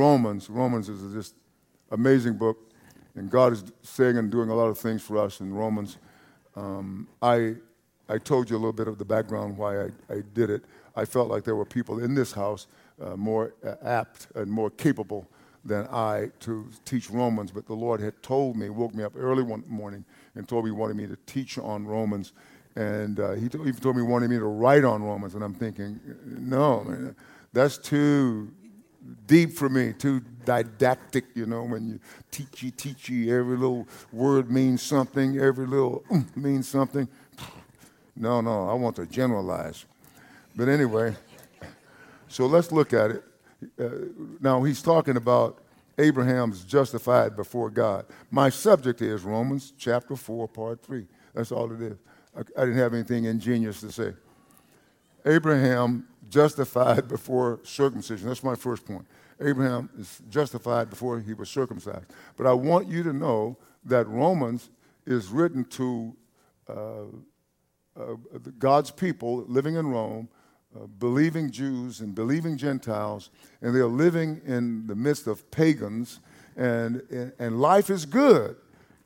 Romans, Romans is just amazing book, and God is saying and doing a lot of things for us in Romans. Um, I, I told you a little bit of the background why I, I did it. I felt like there were people in this house uh, more apt and more capable than I to teach Romans, but the Lord had told me, woke me up early one morning and told me he wanted me to teach on Romans. And uh, he even told me he wanted me to write on Romans. And I'm thinking, no, man, that's too deep for me, too didactic, you know, when you teachy, teachy, every little word means something, every little um, means something. No, no, I want to generalize. But anyway, so let's look at it. Uh, now, he's talking about Abraham's justified before God. My subject is Romans chapter 4, part 3. That's all it is. I, I didn't have anything ingenious to say. Abraham justified before circumcision. That's my first point. Abraham is justified before he was circumcised. But I want you to know that Romans is written to uh, uh, God's people living in Rome uh, believing Jews and believing Gentiles, and they're living in the midst of pagans, and, and life is good,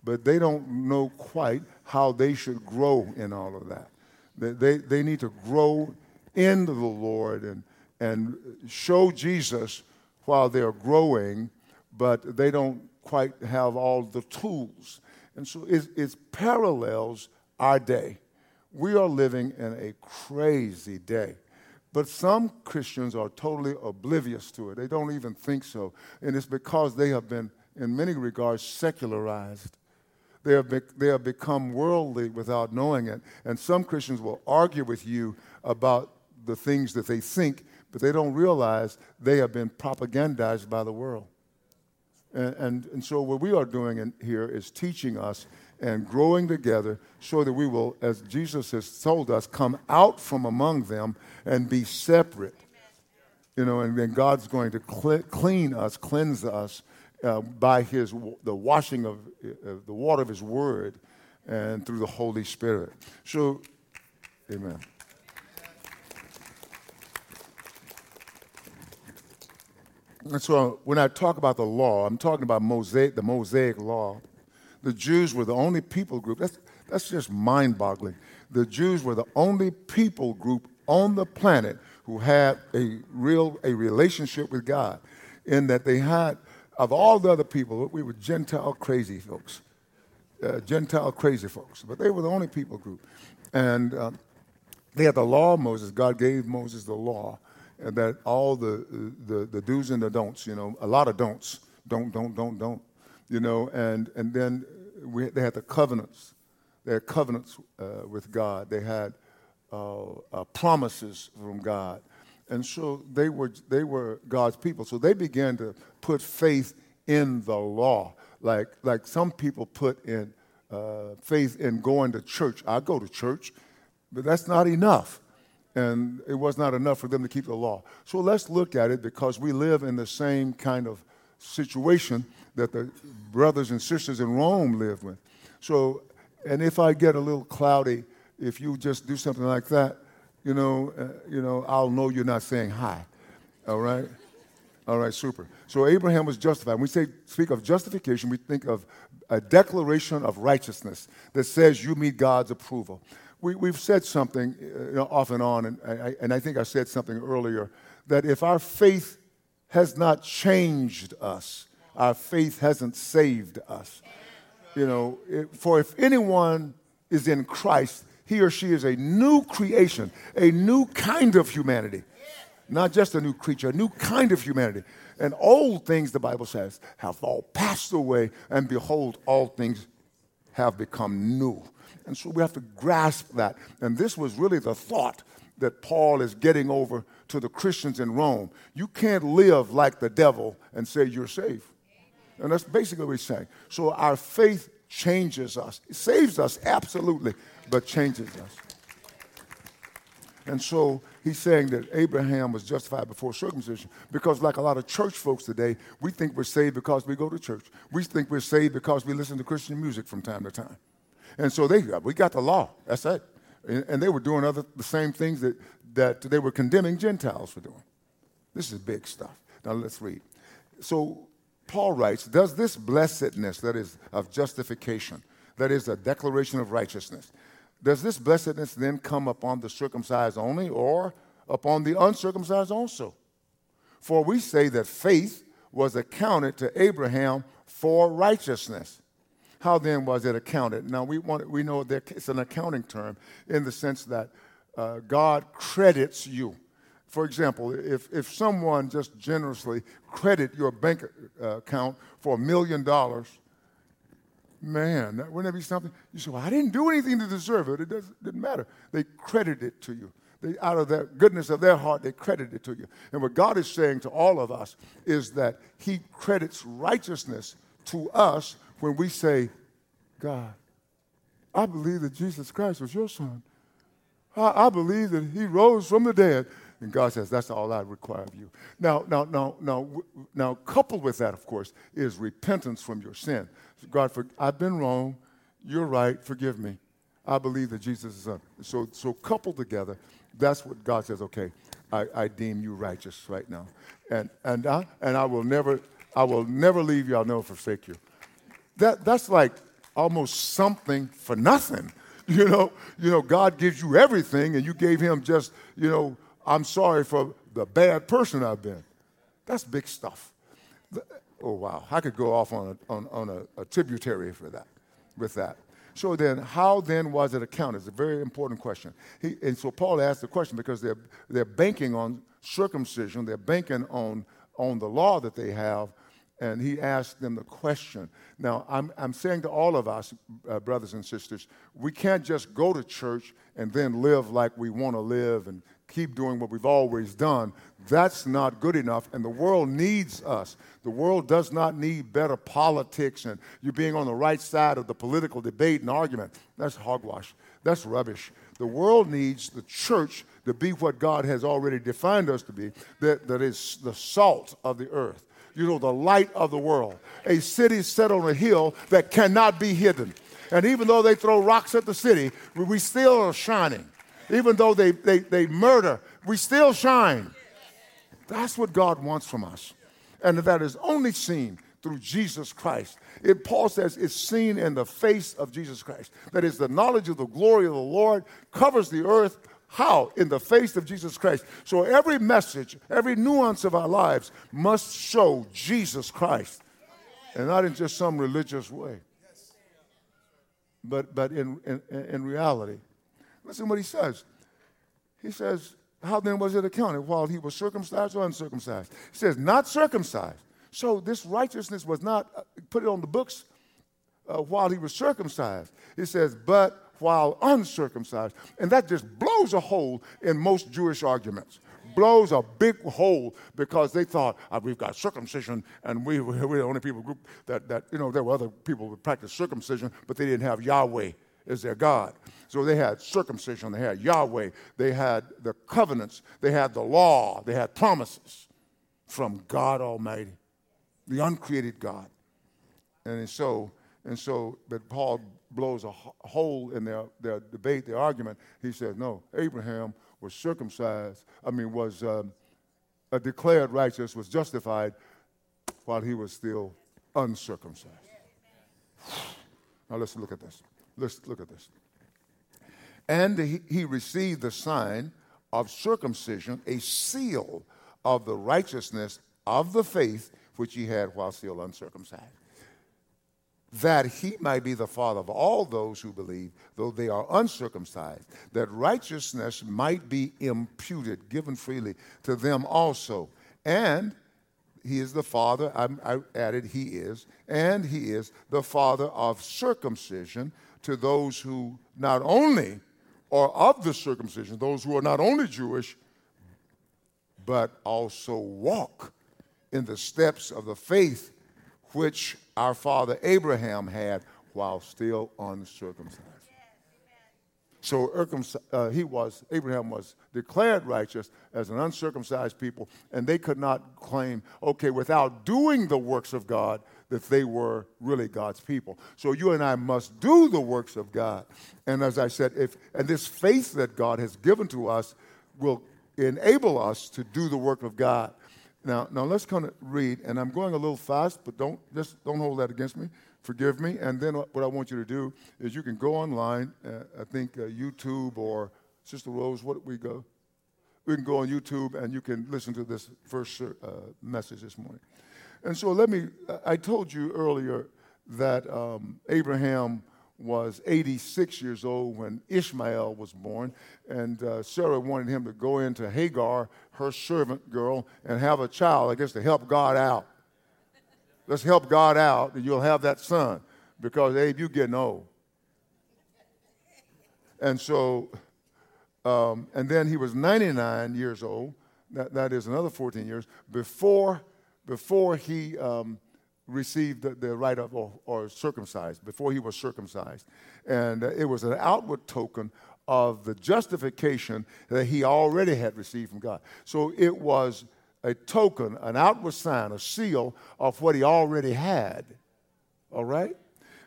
but they don't know quite how they should grow in all of that. They, they, they need to grow into the Lord and, and show Jesus while they're growing, but they don't quite have all the tools. And so it, it parallels our day. We are living in a crazy day. But some Christians are totally oblivious to it. They don't even think so. And it's because they have been, in many regards, secularized. They have, be- they have become worldly without knowing it. And some Christians will argue with you about the things that they think, but they don't realize they have been propagandized by the world. And, and, and so, what we are doing in here is teaching us and growing together so that we will, as Jesus has told us, come out from among them and be separate. You know, and then God's going to cl- clean us, cleanse us uh, by his, the washing of uh, the water of his word and through the Holy Spirit. So, amen. And so when I talk about the law, I'm talking about Mosaic, the Mosaic law the Jews were the only people group. That's, that's just mind boggling. The Jews were the only people group on the planet who had a real a relationship with God, in that they had, of all the other people, we were Gentile crazy folks. Uh, Gentile crazy folks. But they were the only people group. And um, they had the law of Moses. God gave Moses the law, that all the, the, the do's and the don'ts, you know, a lot of don'ts. Don't, don't, don't, don't you know, and, and then we, they had the covenants. They had covenants uh, with God. They had uh, uh, promises from God. And so they were, they were God's people. So they began to put faith in the law, like, like some people put in uh, faith in going to church. I go to church, but that's not enough. And it was not enough for them to keep the law. So let's look at it because we live in the same kind of situation that the brothers and sisters in Rome lived with. So, and if I get a little cloudy, if you just do something like that, you know, uh, you know, I'll know you're not saying hi. All right? All right, super. So Abraham was justified. When we say speak of justification, we think of a declaration of righteousness that says you meet God's approval. We, have said something uh, off and on, and I, and I think I said something earlier that if our faith has not changed us, our faith hasn't saved us. You know, for if anyone is in Christ, he or she is a new creation, a new kind of humanity. Not just a new creature, a new kind of humanity. And old things, the Bible says, have all passed away, and behold, all things have become new. And so we have to grasp that. And this was really the thought that Paul is getting over to the Christians in Rome. You can't live like the devil and say you're safe. And that's basically what he's saying. So our faith changes us. It saves us, absolutely, but changes us. And so he's saying that Abraham was justified before circumcision because, like a lot of church folks today, we think we're saved because we go to church. We think we're saved because we listen to Christian music from time to time. And so they we got the law. That's it. And, and they were doing other the same things that, that they were condemning Gentiles for doing. This is big stuff. Now let's read so Paul writes, Does this blessedness, that is, of justification, that is, a declaration of righteousness, does this blessedness then come upon the circumcised only or upon the uncircumcised also? For we say that faith was accounted to Abraham for righteousness. How then was it accounted? Now, we, want, we know that it's an accounting term in the sense that uh, God credits you. For example, if, if someone just generously credit your bank uh, account for a million dollars, man, that, wouldn't that be something? You say, well, I didn't do anything to deserve it. It doesn't, didn't matter. They credit it to you. They, out of the goodness of their heart, they credit it to you. And what God is saying to all of us is that He credits righteousness to us when we say, God, I believe that Jesus Christ was your son. I, I believe that He rose from the dead. And God says, That's all I require of you. Now, now, now, now, now, coupled with that, of course, is repentance from your sin. God, for, I've been wrong. You're right. Forgive me. I believe that Jesus is son. So, so coupled together, that's what God says, okay, I, I deem you righteous right now. And, and, I, and I will never, I will never leave you. I'll never forsake you. That, that's like almost something for nothing. You know, you know, God gives you everything and you gave him just, you know, I'm sorry for the bad person I've been. That's big stuff. Oh, wow. I could go off on a, on, on a, a tributary for that, with that. So then, how then was it accounted? It's a very important question. He, and so Paul asked the question because they're, they're banking on circumcision, they're banking on, on the law that they have, and he asked them the question. Now, I'm, I'm saying to all of us, uh, brothers and sisters, we can't just go to church and then live like we want to live and keep doing what we've always done. That's not good enough, and the world needs us. The world does not need better politics and you being on the right side of the political debate and argument. That's hogwash. That's rubbish. The world needs the church to be what God has already defined us to be, that, that is the salt of the earth. You know, the light of the world. A city set on a hill that cannot be hidden. And even though they throw rocks at the city, we still are shining. Even though they, they, they murder, we still shine. That's what God wants from us. And that is only seen through Jesus Christ. It, Paul says it's seen in the face of Jesus Christ. That is, the knowledge of the glory of the Lord covers the earth. How? In the face of Jesus Christ. So every message, every nuance of our lives must show Jesus Christ. And not in just some religious way, but, but in, in, in reality. Listen what he says. He says, How then was it accounted while he was circumcised or uncircumcised? He says, Not circumcised. So this righteousness was not uh, put it on the books uh, while he was circumcised. He says, But while uncircumcised. And that just blows a hole in most Jewish arguments blows a big hole because they thought oh, we've got circumcision and we, we're the only people group that, that, you know, there were other people who practiced circumcision, but they didn't have Yahweh as their God. So they had circumcision, they had Yahweh, they had the covenants, they had the law, they had promises from God Almighty, the uncreated God. And so, and so, but Paul blows a hole in their, their debate, their argument. He says, no, Abraham was circumcised, I mean, was um, declared righteous, was justified while he was still uncircumcised. Now let's look at this. Let's look at this. And he, he received the sign of circumcision, a seal of the righteousness of the faith which he had while still uncircumcised. That he might be the father of all those who believe, though they are uncircumcised, that righteousness might be imputed, given freely to them also. And he is the father, I, I added, he is, and he is the father of circumcision to those who not only are of the circumcision, those who are not only Jewish, but also walk in the steps of the faith which our father Abraham had while still uncircumcised. So uh, he was, Abraham was declared righteous as an uncircumcised people, and they could not claim, okay, without doing the works of God, that they were really God's people. So you and I must do the works of God. And as I said, if and this faith that God has given to us will enable us to do the work of God. Now, now let's kind of read, and I'm going a little fast, but don't just don't hold that against me. Forgive me. And then what I want you to do is you can go online. Uh, I think uh, YouTube or Sister Rose. What we go? We can go on YouTube and you can listen to this first uh, message this morning. And so let me. I told you earlier that um, Abraham was 86 years old when Ishmael was born, and uh, Sarah wanted him to go into Hagar, her servant girl, and have a child, I guess, to help God out. Let's help God out, and you'll have that son, because Abe, you're getting old. And so, um, and then he was 99 years old. That, that is another 14 years before before he um, received the, the rite of or, or, circumcised, before he was circumcised. And uh, it was an outward token of the justification that he already had received from God. So it was a token, an outward sign, a seal of what he already had. All right?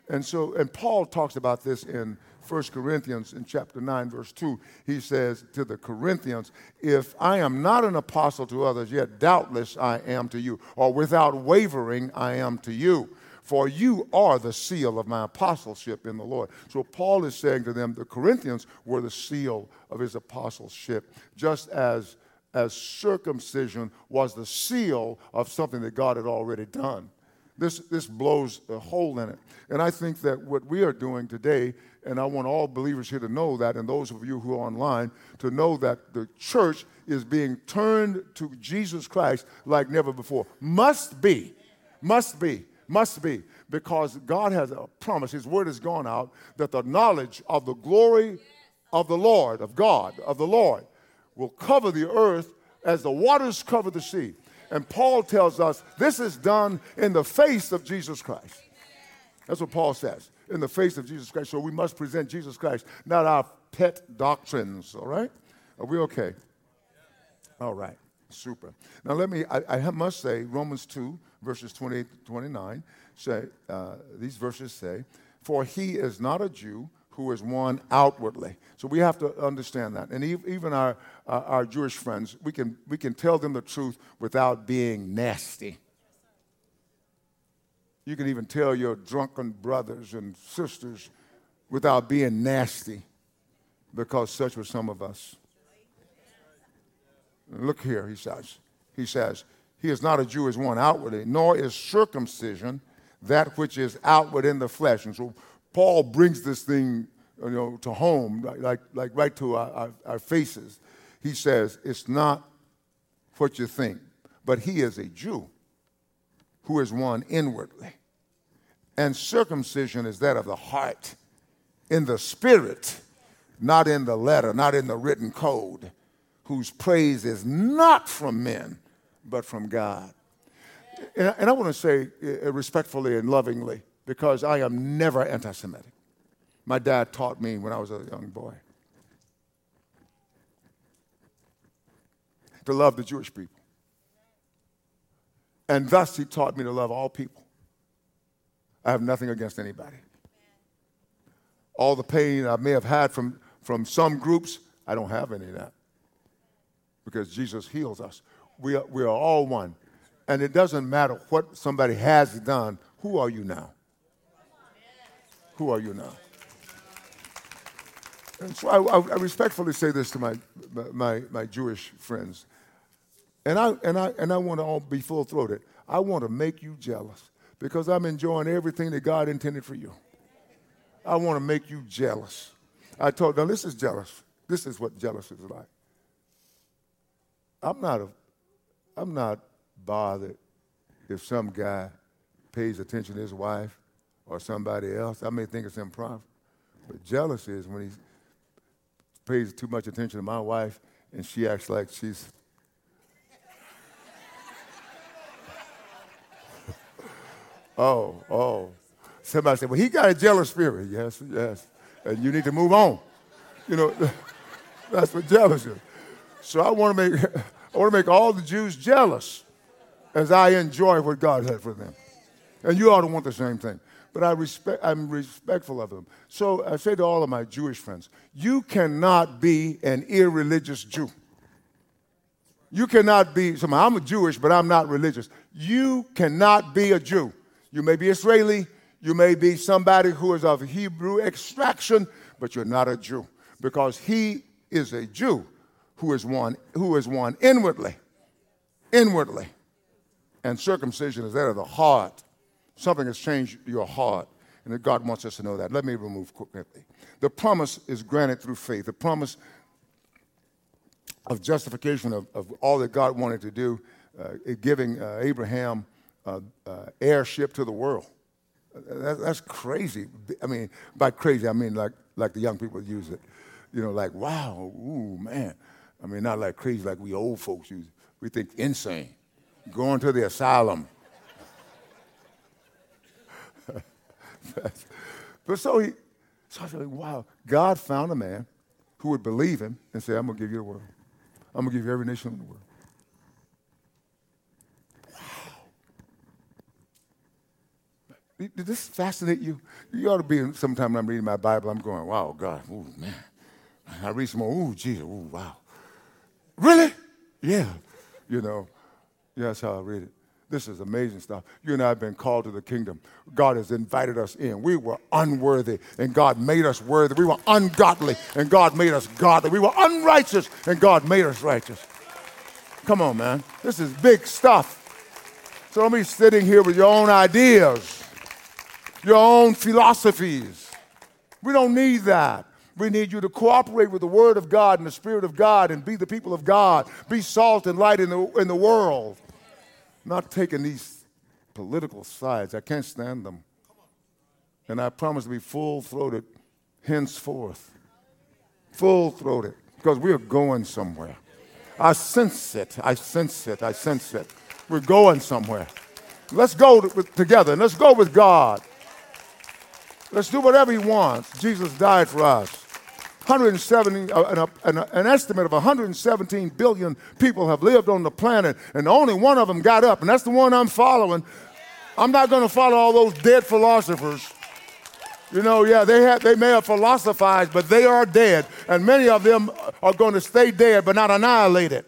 And so, and Paul talks about this in 1 Corinthians in chapter 9, verse 2, he says to the Corinthians, If I am not an apostle to others, yet doubtless I am to you, or without wavering I am to you. For you are the seal of my apostleship in the Lord. So Paul is saying to them, the Corinthians were the seal of his apostleship, just as, as circumcision was the seal of something that God had already done. This, this blows a hole in it. And I think that what we are doing today and I want all believers here to know that, and those of you who are online, to know that the church is being turned to Jesus Christ like never before. Must be, must be, must be, because God has a promise, His word has gone out, that the knowledge of the glory of the Lord, of God, of the Lord, will cover the earth as the waters cover the sea. And Paul tells us this is done in the face of Jesus Christ. That's what Paul says in the face of Jesus Christ. So we must present Jesus Christ, not our pet doctrines, all right? Are we okay? All right, super. Now let me, I, I must say, Romans 2, verses 28 to 29, say, uh, these verses say, For he is not a Jew who is one outwardly. So we have to understand that. And even our, uh, our Jewish friends, we can, we can tell them the truth without being nasty. You can even tell your drunken brothers and sisters without being nasty, because such were some of us. Look here, he says. He says, He is not a Jew as one outwardly, nor is circumcision that which is outward in the flesh. And so Paul brings this thing you know, to home, like, like, right to our, our, our faces. He says, It's not what you think, but he is a Jew who is one inwardly. And circumcision is that of the heart, in the spirit, not in the letter, not in the written code, whose praise is not from men, but from God. And, I want to say uh, respectfully and lovingly, because I am never anti Semitic. My dad taught me when I was a young boy to love the Jewish people. And thus, he taught me to love all people. I have nothing against anybody. All the pain I may have had from, from some groups, I don't have any of that. Because Jesus heals us. We are, we are all one. And it doesn't matter what somebody has done. Who are you now? Who are you now? And so I, I respectfully say this to my, my, my Jewish friends. And I, and, I, and I want to all be full throated. I want to make you jealous because I'm enjoying everything that God intended for you. I want to make you jealous. I told, now this is jealous. This is what jealous is like. I'm not, a, I'm not bothered if some guy pays attention to his wife or somebody else. I may think it's improper. But jealousy is when he pays too much attention to my wife and she acts like she's Oh, oh. Somebody said, well, he got a jealous spirit. Yes, yes. And you need to move on. You know, that's what jealous is. So I want to make, I want to make all the Jews jealous as I enjoy what God had for them. And you ought to want the same thing. But I respect, I'm respectful of them. So I say to all of my Jewish friends, you cannot be an irreligious Jew. You cannot be, so I'm a Jewish, but I'm not religious. You cannot be a Jew. You may be Israeli, you may be somebody who is of Hebrew extraction, but you're not a Jew because he is a Jew who is one who is one inwardly. Inwardly. And circumcision is that of the heart. Something has changed your heart. And that God wants us to know that. Let me remove quickly. The promise is granted through faith. The promise of justification of, of all that God wanted to do, uh, giving uh, Abraham uh, heirship to the world. That, that's crazy. I mean, by crazy, I mean like, like the young people use it. You know, like, wow, ooh, man. I mean, not like crazy like we old folks use. We think insane. Going to the asylum. But so he, so I feel like, wow, God found a man who would believe him and say, I'm going to give you the world. I'm going to give you every nation in the world. Wow. Did this fascinate you? You ought to be, sometime when I'm reading my Bible, I'm going, wow, God, oh, man. I read some more, ooh, Jesus, ooh, wow. Really? Yeah. You know, yeah, that's how I read it. This is amazing stuff. You and I have been called to the kingdom. God has invited us in. We were unworthy, and God made us worthy. We were ungodly, and God made us godly. We were unrighteous, and God made us righteous. Come on, man. This is big stuff. So don't be sitting here with your own ideas, your own philosophies. We don't need that. We need you to cooperate with the Word of God and the Spirit of God and be the people of God. Be salt and light in the, in the world not taking these political sides. I can't stand them. And I promise to be full throated henceforth. Full throated. Because we are going somewhere. I sense it. I sense it. I sense it. We're going somewhere. Let's go together let's go with God. Let's do whatever He wants. Jesus died for us. 170, uh, an, an, estimate of 117 billion people have lived on the planet, and only one of them got up, and that's the one I'm following. I'm not going to follow all those dead philosophers. You know, yeah, they, have, they may have philosophized, but they are dead. And many of them are going to stay dead, but not annihilated.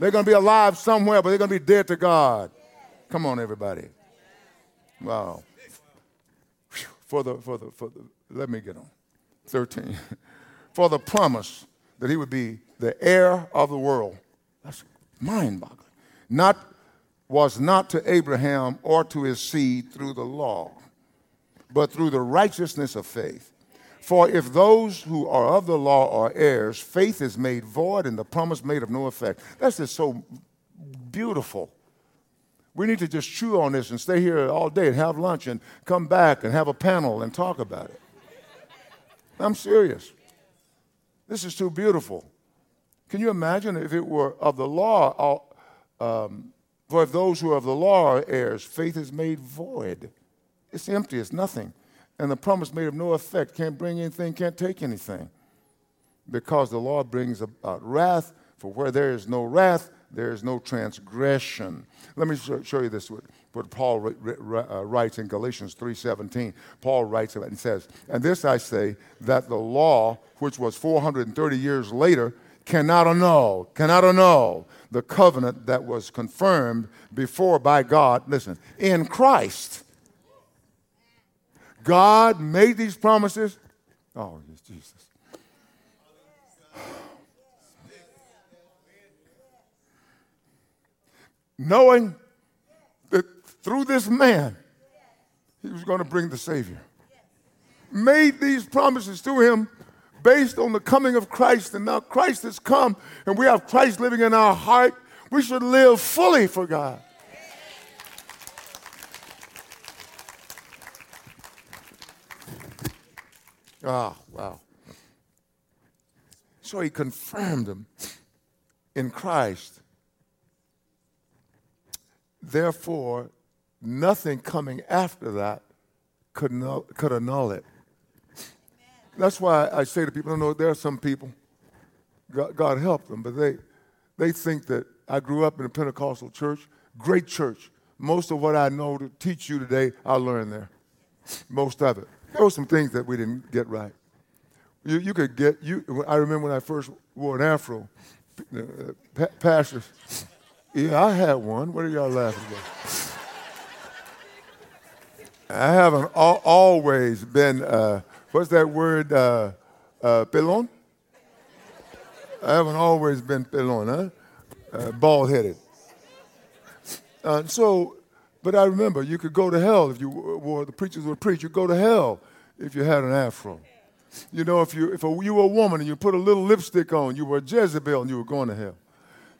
They're going to be alive somewhere, but they're going to be dead to God. Come on, everybody. Wow. For the, for the, for the, let me get on. 13. for the promise that he would be the heir of the world. That's mind boggling. Not, was not to Abraham or to his seed through the law, but through the righteousness of faith. For if those who are of the law are heirs, faith is made void and the promise made of no effect. That's just so beautiful. We need to just chew on this and stay here all day and have lunch and come back and have a panel and talk about it. I'm serious. This is too beautiful. Can you imagine if it were of the law? Um, for if those who are of the law are heirs, faith is made void. It's empty, it's nothing. And the promise made of no effect can't bring anything, can't take anything. Because the law brings about wrath, for where there is no wrath, there is no transgression. Let me show you this what Paul uh, writes in Galatians 3:17. Paul writes about and says, "And this I say that the law, which was 430 years later, cannot annul, cannot annul the covenant that was confirmed before by God. Listen, in Christ, God made these promises. Oh, Jesus. Knowing through this man, he was going to bring the Savior. Made these promises to him based on the coming of Christ, and now Christ has come, and we have Christ living in our heart. We should live fully for God. Ah, oh, wow. So he confirmed them in Christ. Therefore, nothing coming after that could, annul, could annul it. That's why I say to people, I know there are some people, God, God help them, but they, they think that I grew up in a Pentecostal church, great church. Most of what I know to teach you today, I learned there. Most of it. There were some things that we didn't get right. You, you could get, you, I remember when I first wore an afro, uh, pastors. Yeah, I had one. What are y'all laughing about? I haven't al- always been, uh, what's that word, uh, uh, pelon? I haven't always been pelon, huh? Uh, bald headed. Uh, so, but I remember you could go to hell if you were, the preachers would preach, you go to hell if you had an afro. You know, if you, if a, you were a woman and you put a little lipstick on, you were Jezebel and you were going to hell.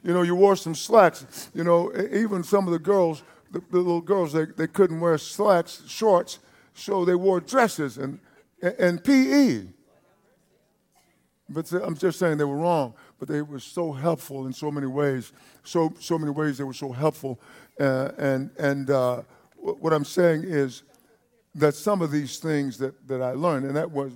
You know, you wore some slacks. You know, even some of the girls, the, the little girls, they, they couldn't wear slacks, shorts, so they wore dresses and, and PE. But I'm just saying they were wrong, but they were so helpful in so many ways. So, so many ways they were so helpful. Uh, and and uh, what I'm saying is that some of these things that, that I learned, and that was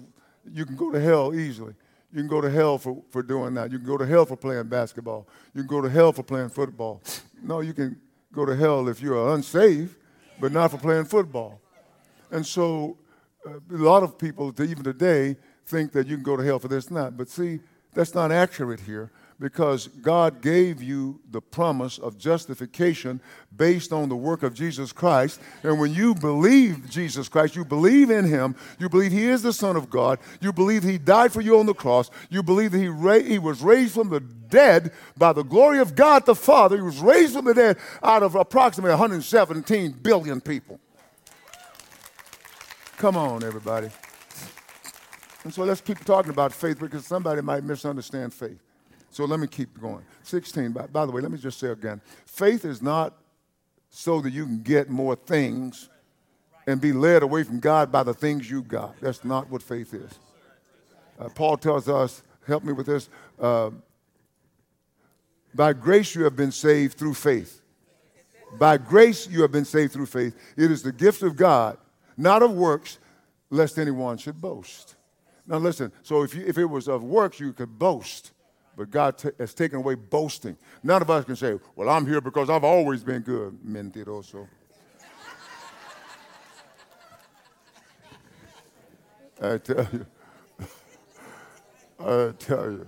you can go to hell easily. You can go to hell for, for doing that. You can go to hell for playing basketball. You can go to hell for playing football. No, you can go to hell if you are unsaved, but not for playing football. And so uh, a lot of people, even today, think that you can go to hell for this, not. But see, that's not accurate here because God gave you the promise of justification based on the work of Jesus Christ. And when you believe Jesus Christ, you believe in Him, you believe He is the Son of God, you believe He died for you on the cross, you believe that He, ra- he was raised from the dead by the glory of God the Father. He was raised from the dead out of approximately 117 billion people. Come on, everybody. And so let's keep talking about faith because somebody might misunderstand faith. So let me keep going. 16, by, by, the way, let me just say again faith is not so that you can get more things and be led away from God by the things you got. That's not what faith is. Uh, Paul tells us, help me with this, uh, by grace you have been saved through faith. By grace you have been saved through faith. It is the gift of God, not of works, lest anyone should boast. Now listen, so if, you, if it was of works, you could boast. But God t- has taken away boasting. None of us can say, well, I'm here because I've always been good. Mentiroso. I tell you. I tell you.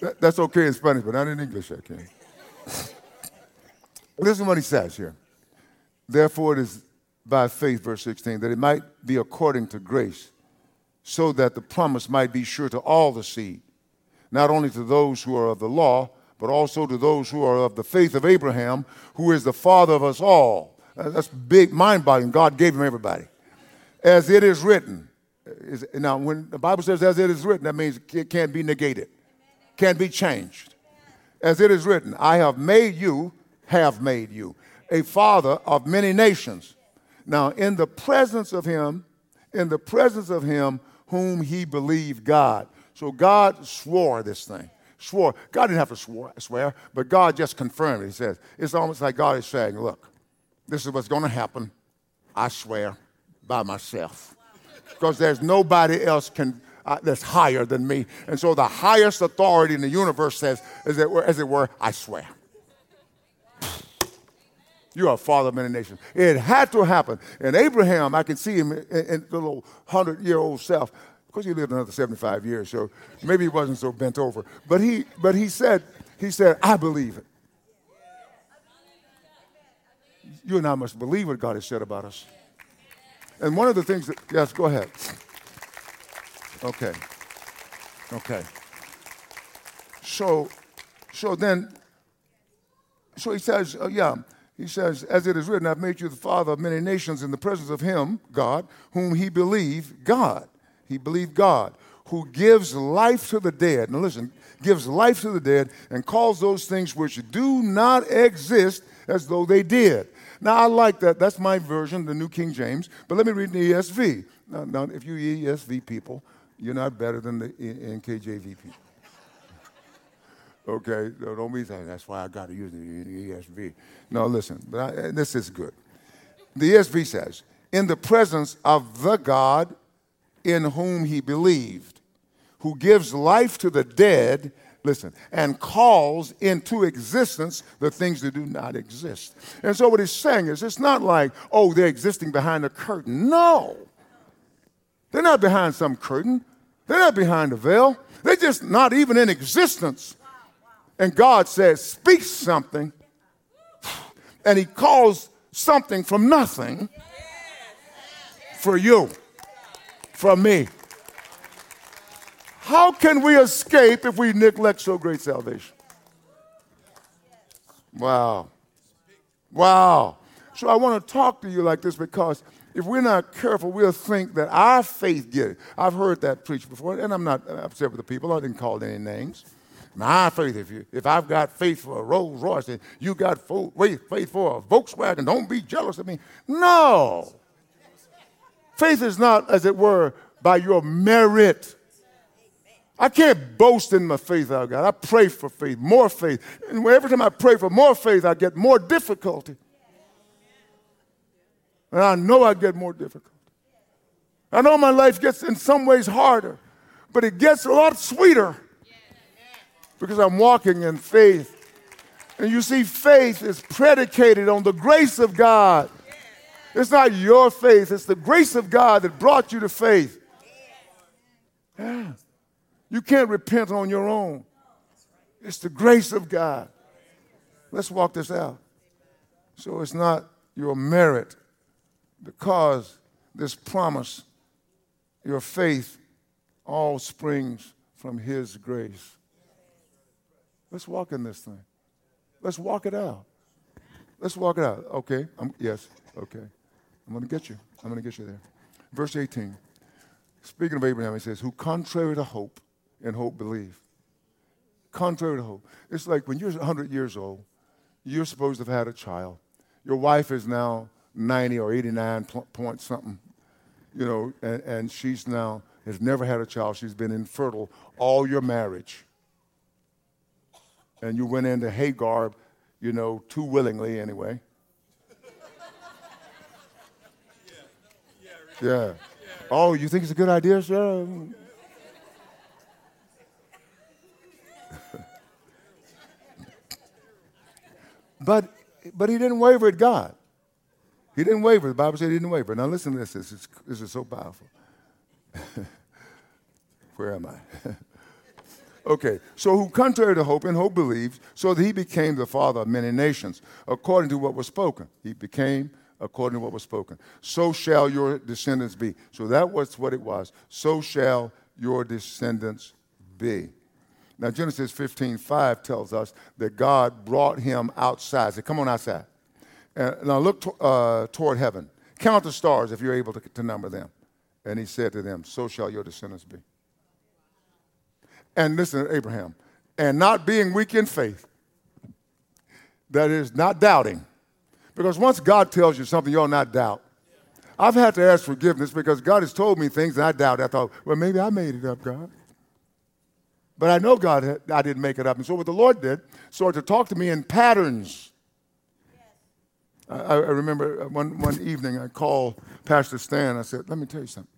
That, that's okay in Spanish, but not in English, I can. Listen what he says here. Therefore, it is by faith, verse 16, that it might be according to grace, so that the promise might be sure to all the seed not only to those who are of the law, but also to those who are of the faith of Abraham, who is the father of us all. Uh, that's big, mind boggling. God gave him everybody. As it is written. Uh, is, now, when the Bible says as it is written, that means it can't be negated, can't be changed. As it is written, I have made you, have made you, a father of many nations. Now, in the presence of him, in the presence of him whom he believed God. So God swore this thing. Swore. God didn't have to swore, swear, but God just confirmed it. He says, it's almost like God is saying, look, this is what's going to happen. I swear by myself. Because there's nobody else can, uh, that's higher than me. And so the highest authority in the universe says, as it were, as it were I swear. You are a father of many nations. It had to happen. And Abraham, I can see him in, in the little hundred year old self of course, he lived another 75 years, so maybe he wasn't so bent over. But he, but he said, he said, I believe it. You and I must believe what God has said about us. And one of the things that, yes, go ahead. Okay. Okay. So, so then, so he says, uh, yeah, he says, as it is written, I've made you the father of many nations in the presence of him, God, whom he believed, God. He believed God, who gives life to the dead. Now listen, gives life to the dead and calls those things which do not exist as though they did. Now I like that. That's my version, the New King James. But let me read the ESV. Now, now if you ESV people, you're not better than the NKJV people. okay, no, don't be saying that's why I got to use the ESV. No, listen, but I, this is good. The ESV says, "In the presence of the God in whom he believed, who gives life to the dead, listen, and calls into existence the things that do not exist. And so what he's saying is it's not like, oh, they're existing behind a curtain. No. They're not behind some curtain. They're not behind a veil. They're just not even in existence. And God says, Speak something. And He calls something from nothing for you, for me. How can we escape if we neglect so great salvation? Wow. Wow. So I want to talk to you like this because if we're not careful, we'll think that our faith get it. I've heard that preached before, and I'm not upset with the people. I didn't call any names. My faith, if, you, if I've got faith for a Rolls Royce and you got faith for a Volkswagen, don't be jealous of me. No. Faith is not, as it were, by your merit. I can't boast in my faith oh I've got. I pray for faith, more faith. And every time I pray for more faith, I get more difficulty. And I know I get more difficult. I know my life gets in some ways harder, but it gets a lot sweeter because I'm walking in faith. And you see, faith is predicated on the grace of God. It's not your faith, it's the grace of God that brought you to faith. Yeah. You can't repent on your own. It's the grace of God. Let's walk this out. So it's not your merit because this promise, your faith, all springs from His grace. Let's walk in this thing. Let's walk it out. Let's walk it out. Okay. I'm, yes. Okay. I'm going to get you. I'm going to get you there. Verse 18. Speaking of Abraham, he says, Who contrary to hope, and hope believe. Contrary to hope. It's like when you're 100 years old, you're supposed to have had a child. Your wife is now 90 or 89 point something, you know, and, and she's now has never had a child. She's been infertile all your marriage and you went into Hagar, you know, too willingly anyway. Yeah. Oh, you think it's a good idea, sir? but but he didn't waver at God. He didn't waver. The Bible said he didn't waver. Now listen to this. This is, this is so powerful. Where am I? Okay, so who contrary to hope, and hope believes, so that he became the father of many nations, according to what was spoken. He became according to what was spoken. So shall your descendants be. So that was what it was. So shall your descendants be. Now Genesis 15, 5 tells us that God brought him outside. Say, come on outside. And now look to, uh, toward heaven. Count the stars if you're able to, to number them. And he said to them, So shall your descendants be and listen Abraham, and not being weak in faith. That is, not doubting. Because once God tells you something, you'll not doubt. I've had to ask forgiveness because God has told me things I doubt. I thought, well, maybe I made it up, God. But I know God, I didn't make it up. And so what the Lord did, started to talk to me in patterns. I, I, remember one, one evening I called Pastor Stan. I said, let me tell you something.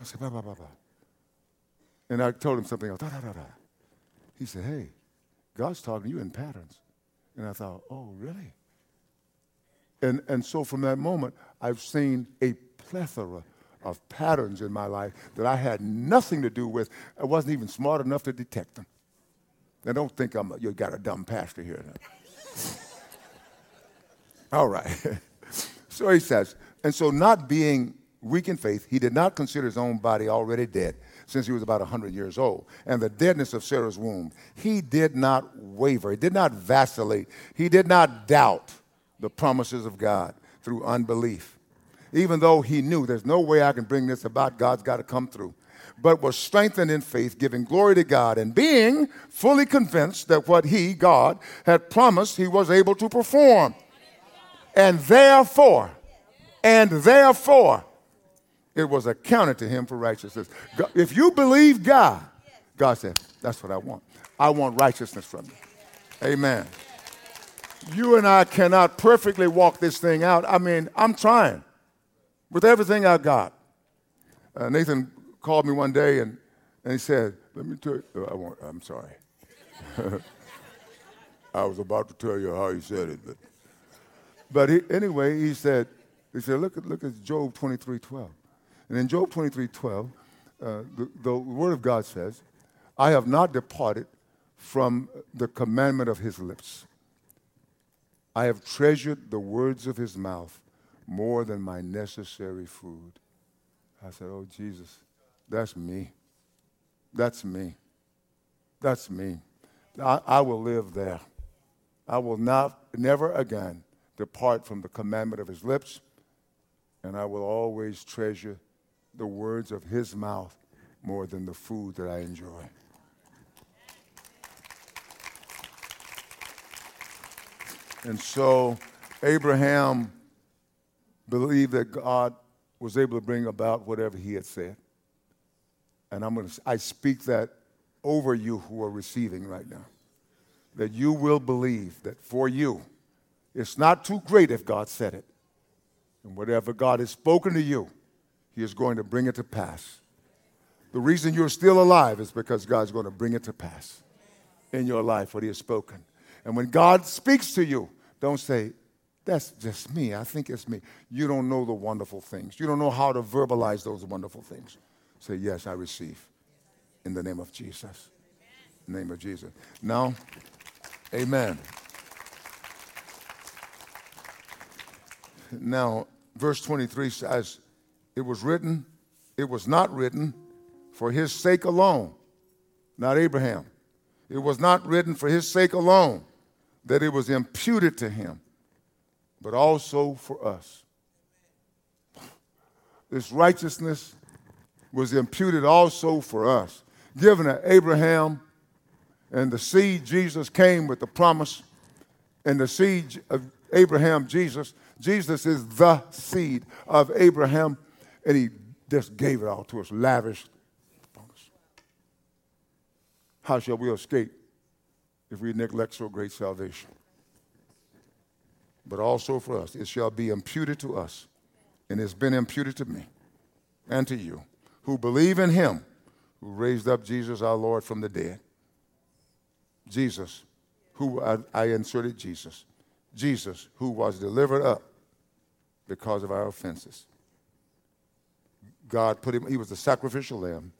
I said, blah, blah, blah, blah. And I told him something else. Da, da, da, da. He said, Hey, God's talking to you in patterns. And I thought, Oh, really? And, and so from that moment, I've seen a plethora of patterns in my life that I had nothing to do with. I wasn't even smart enough to detect them. Now, don't think I'm, you got a dumb pastor here. All right. so he says, and so not being weak in faith, he did not consider his own body already dead since he was about 100 years old, and the deadness of Sarah's womb. He did not waver, he did not vacillate, he did not doubt the promises of God through unbelief. Even though he knew there's no way I can bring this about, God's got to come through. But was strengthened in faith, giving glory to God, and being fully convinced that what he, God, had promised, he was able to perform. And therefore, and therefore, it was accounted to him for righteousness. If you believe God, God said, That's what I want. I want righteousness from you. Amen. You and I cannot perfectly walk this thing out. I mean, I'm trying with everything I got. Uh, Nathan called me one day and, and he said, Let me tell you, uh, I won't, I'm sorry. I was about to tell you how he said it, but, but he, anyway, he said, he said, look at, look at Job 23 12. And in Job 23 12, uh, the, the Word of God says, I have not departed from the commandment of his lips. I have treasured the words of his mouth more than my necessary food. I said, Oh, Jesus, that's me. That's me. That's me. I, I will live there. I will not, never again depart from the commandment of his lips, and I will always treasure the words of his mouth more than the food that I enjoy. And so Abraham believed that God was able to bring about whatever he had said. And I'm going to I speak that over you who are receiving right now. That you will believe that for you, it's not too great if God said it. And whatever God has spoken to you, he is going to bring it to pass. The reason you're still alive is because God's going to bring it to pass in your life, what He has spoken. And when God speaks to you, don't say, That's just me. I think it's me. You don't know the wonderful things. You don't know how to verbalize those wonderful things. Say, Yes, I receive in the name of Jesus. Name of Jesus. Now, amen. Now, verse 23 says, it was written, it was not written for his sake alone, not Abraham. It was not written for his sake alone that it was imputed to him, but also for us. This righteousness was imputed also for us, given to Abraham, and the seed Jesus came with the promise, and the seed of Abraham, Jesus. Jesus is the seed of Abraham and he just gave it all to us, lavished upon us. How shall we escape if we neglect so great salvation? But also for us, it shall be imputed to us, and it's been imputed to me and to you, who believe in him who raised up Jesus our Lord from the dead. Jesus, who I, I inserted Jesus. Jesus, who was delivered up because of our offenses God put him, he was the sacrificial lamb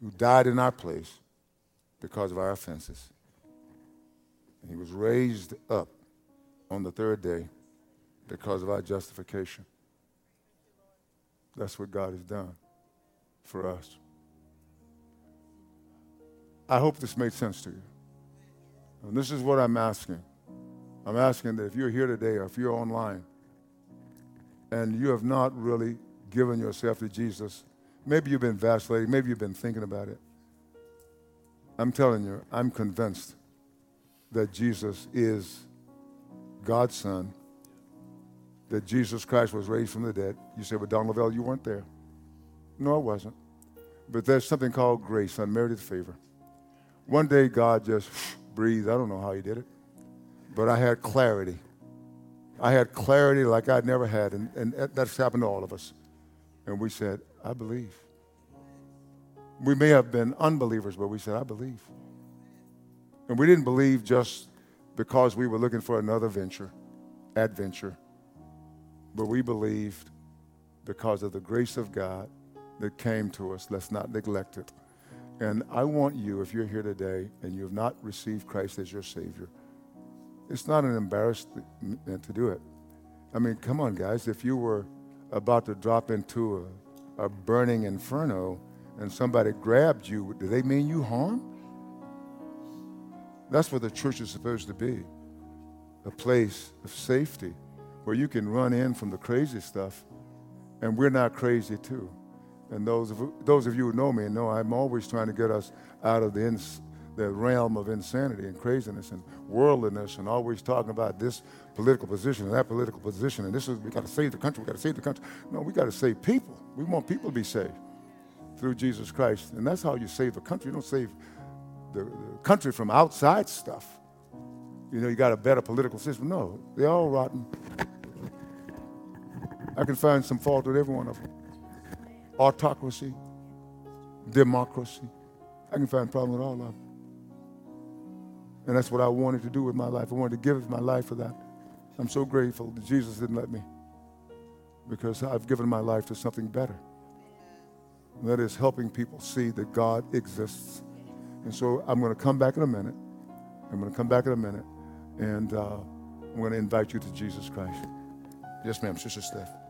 who died in our place because of our offenses. He was raised up on the third day because of our justification. That's what God has done for us. I hope this made sense to you. And this is what I'm asking. I'm asking that if you're here today or if you're online and you have not really given yourself to Jesus, maybe you've been vacillating, maybe you've been thinking about it. I'm telling you, I'm convinced that Jesus is God's Son, that Jesus Christ was raised from the dead. You say, well, Don Lavelle, you weren't there. No, I wasn't. But there's something called grace, unmerited favor. One day, God just breathed. I don't know how He did it, but I had clarity. I had clarity like I'd never had, and, and that's happened to all of us. And we said, I believe. We may have been unbelievers, but we said, I believe. And we didn't believe just because we were looking for another venture, adventure, but we believed because of the grace of God that came to us. Let's not neglect it. And I want you, if you're here today and you have not received Christ as your Savior, it's not an embarrassment to do it. I mean, come on, guys. If you were about to drop into a, a burning inferno and somebody grabbed you, do they mean you harm? That's what the church is supposed to be a place of safety where you can run in from the crazy stuff, and we're not crazy too. And those of, those of you who know me know I'm always trying to get us out of the ins, the realm of insanity and craziness and worldliness and always talking about this political position and that political position and this is we got to save the country we got to save the country no we got to save people we want people to be saved through jesus christ. And that's how you save a country. You don't save the, country from outside stuff. You know you got a better political system. No they're all rotten. I can find some fault with every one of them autocracy democracy. I can find problems with all of them and that's what I wanted to do with my life. I wanted to give my life for that. I'm so grateful that Jesus didn't let me because I've given my life to something better. And that is helping people see that God exists And so I'm going to come back in a minute. I'm going to come back in a minute, and uh, I'm going to invite you to Jesus Christ. Yes, ma'am, Sister Steph.